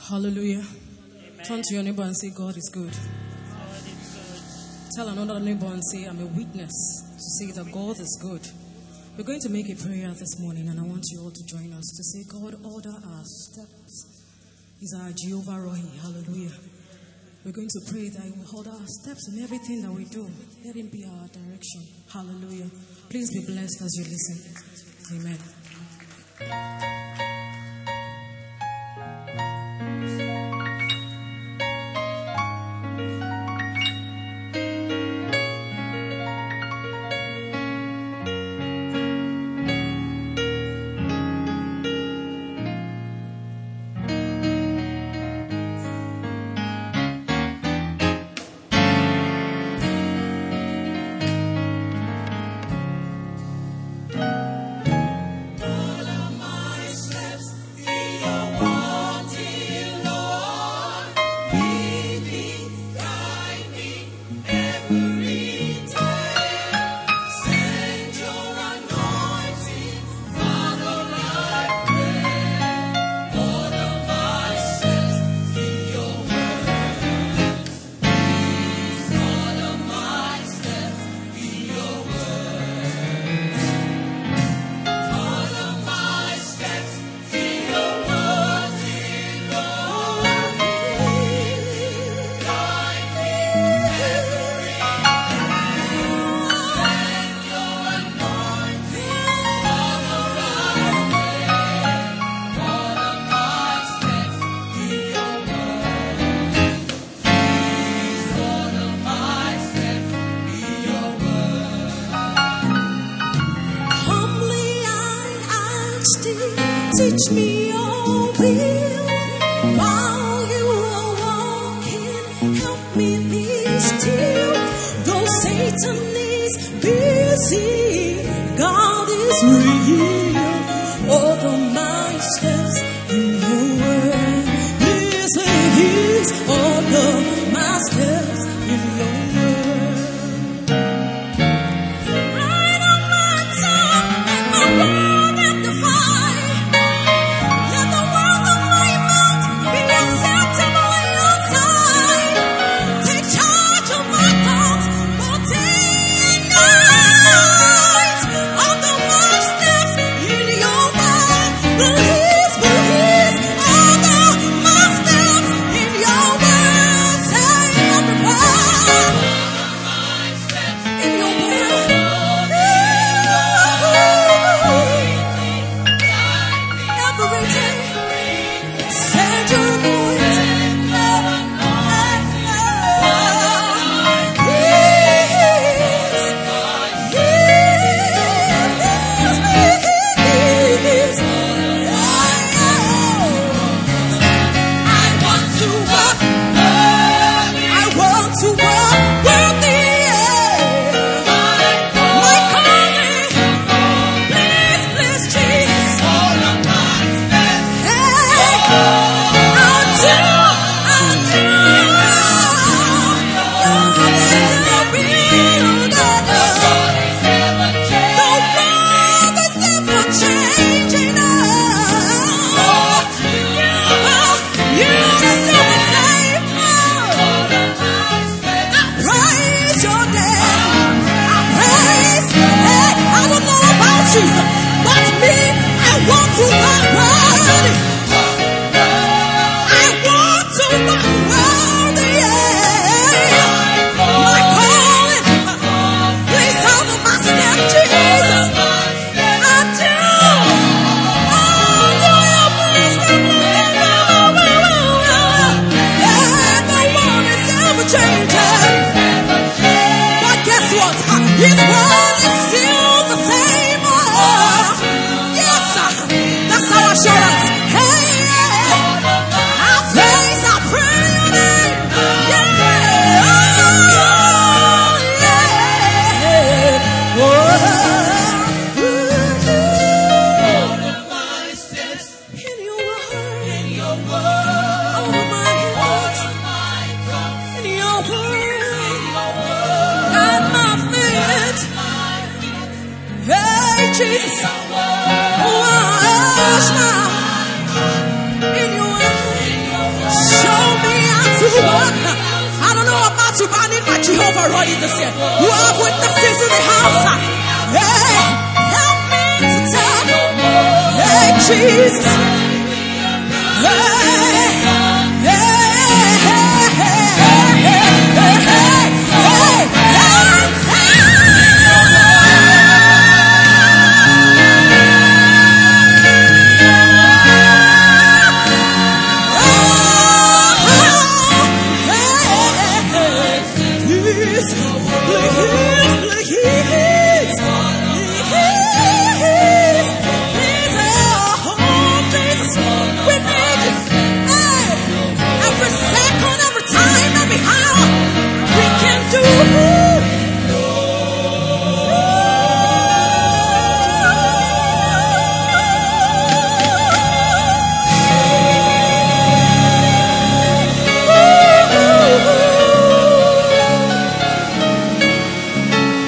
Hallelujah. Turn to your neighbor and say, God is good. Tell another neighbor and say, I'm a witness to say that God is good. We're going to make a prayer this morning, and I want you all to join us to say, God, order our steps. He's our Jehovah Rohi. Hallelujah. We're going to pray that He will order our steps in everything that we do. Let Him be our direction. Hallelujah. Please be blessed as you listen. Amen. Teach me your will. While you are walking, help me be still. Though Satan is busy, God is real. In I don't know about you, but I need my Jehovah Rohi this year. Who have witnesses in the house? Hey, help me to tell. Hey, Jesus.